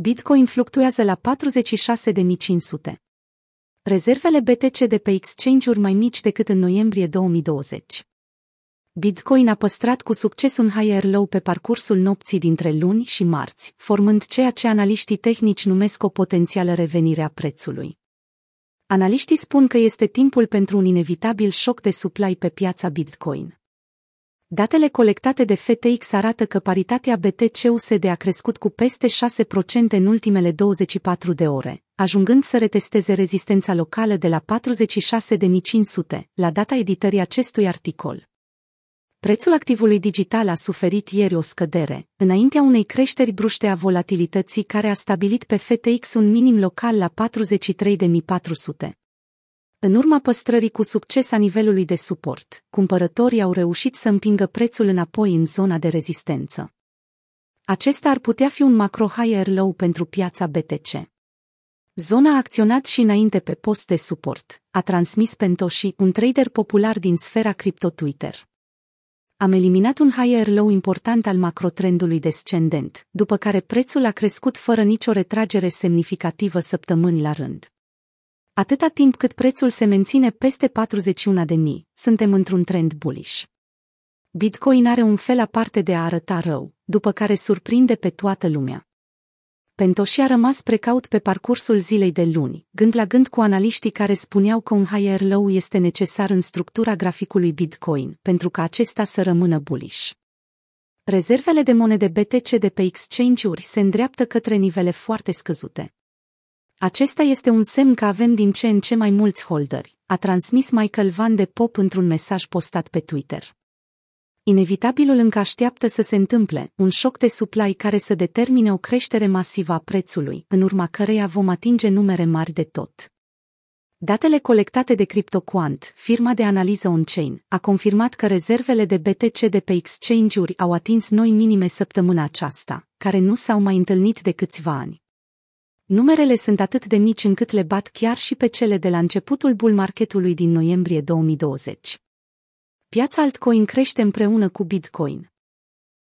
Bitcoin fluctuează la 46.500. Rezervele BTC de pe exchange-uri mai mici decât în noiembrie 2020. Bitcoin a păstrat cu succes un higher low pe parcursul nopții dintre luni și marți, formând ceea ce analiștii tehnici numesc o potențială revenire a prețului. Analiștii spun că este timpul pentru un inevitabil șoc de supply pe piața Bitcoin. Datele colectate de FTX arată că paritatea BTC-USD a crescut cu peste 6% în ultimele 24 de ore, ajungând să retesteze rezistența locală de la 46.500 la data editării acestui articol. Prețul activului digital a suferit ieri o scădere, înaintea unei creșteri bruște a volatilității care a stabilit pe FTX un minim local la 43.400. În urma păstrării cu succes a nivelului de suport, cumpărătorii au reușit să împingă prețul înapoi în zona de rezistență. Acesta ar putea fi un macro higher low pentru piața BTC. Zona a acționat și înainte pe post de suport, a transmis Pentoshi, un trader popular din sfera cripto Twitter. Am eliminat un higher low important al macrotrendului descendent, după care prețul a crescut fără nicio retragere semnificativă săptămâni la rând. Atâta timp cât prețul se menține peste 41 de mii, suntem într-un trend bullish. Bitcoin are un fel aparte de a arăta rău, după care surprinde pe toată lumea. Pentoshi a rămas precaut pe parcursul zilei de luni, gând la gând cu analiștii care spuneau că un higher low este necesar în structura graficului Bitcoin, pentru ca acesta să rămână bullish. Rezervele de monede BTC de pe exchange-uri se îndreaptă către nivele foarte scăzute. Acesta este un semn că avem din ce în ce mai mulți holderi, a transmis Michael Van de Pop într-un mesaj postat pe Twitter. Inevitabilul încă așteaptă să se întâmple, un șoc de supply care să determine o creștere masivă a prețului, în urma căreia vom atinge numere mari de tot. Datele colectate de CryptoQuant, firma de analiză on-chain, a confirmat că rezervele de BTC de pe exchange-uri au atins noi minime săptămâna aceasta, care nu s-au mai întâlnit de câțiva ani. Numerele sunt atât de mici încât le bat chiar și pe cele de la începutul bull marketului din noiembrie 2020. Piața altcoin crește împreună cu Bitcoin.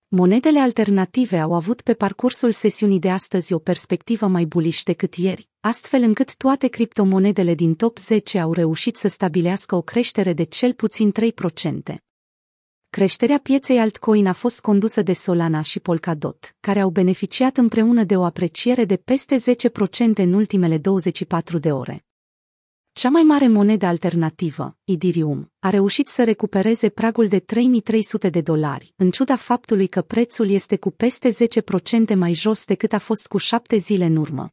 Monedele alternative au avut pe parcursul sesiunii de astăzi o perspectivă mai bullish decât ieri, astfel încât toate criptomonedele din top 10 au reușit să stabilească o creștere de cel puțin 3%. Creșterea pieței altcoin a fost condusă de Solana și Polkadot, care au beneficiat împreună de o apreciere de peste 10% în ultimele 24 de ore. Cea mai mare monedă alternativă, Ethereum, a reușit să recupereze pragul de 3300 de dolari, în ciuda faptului că prețul este cu peste 10% mai jos decât a fost cu șapte zile în urmă.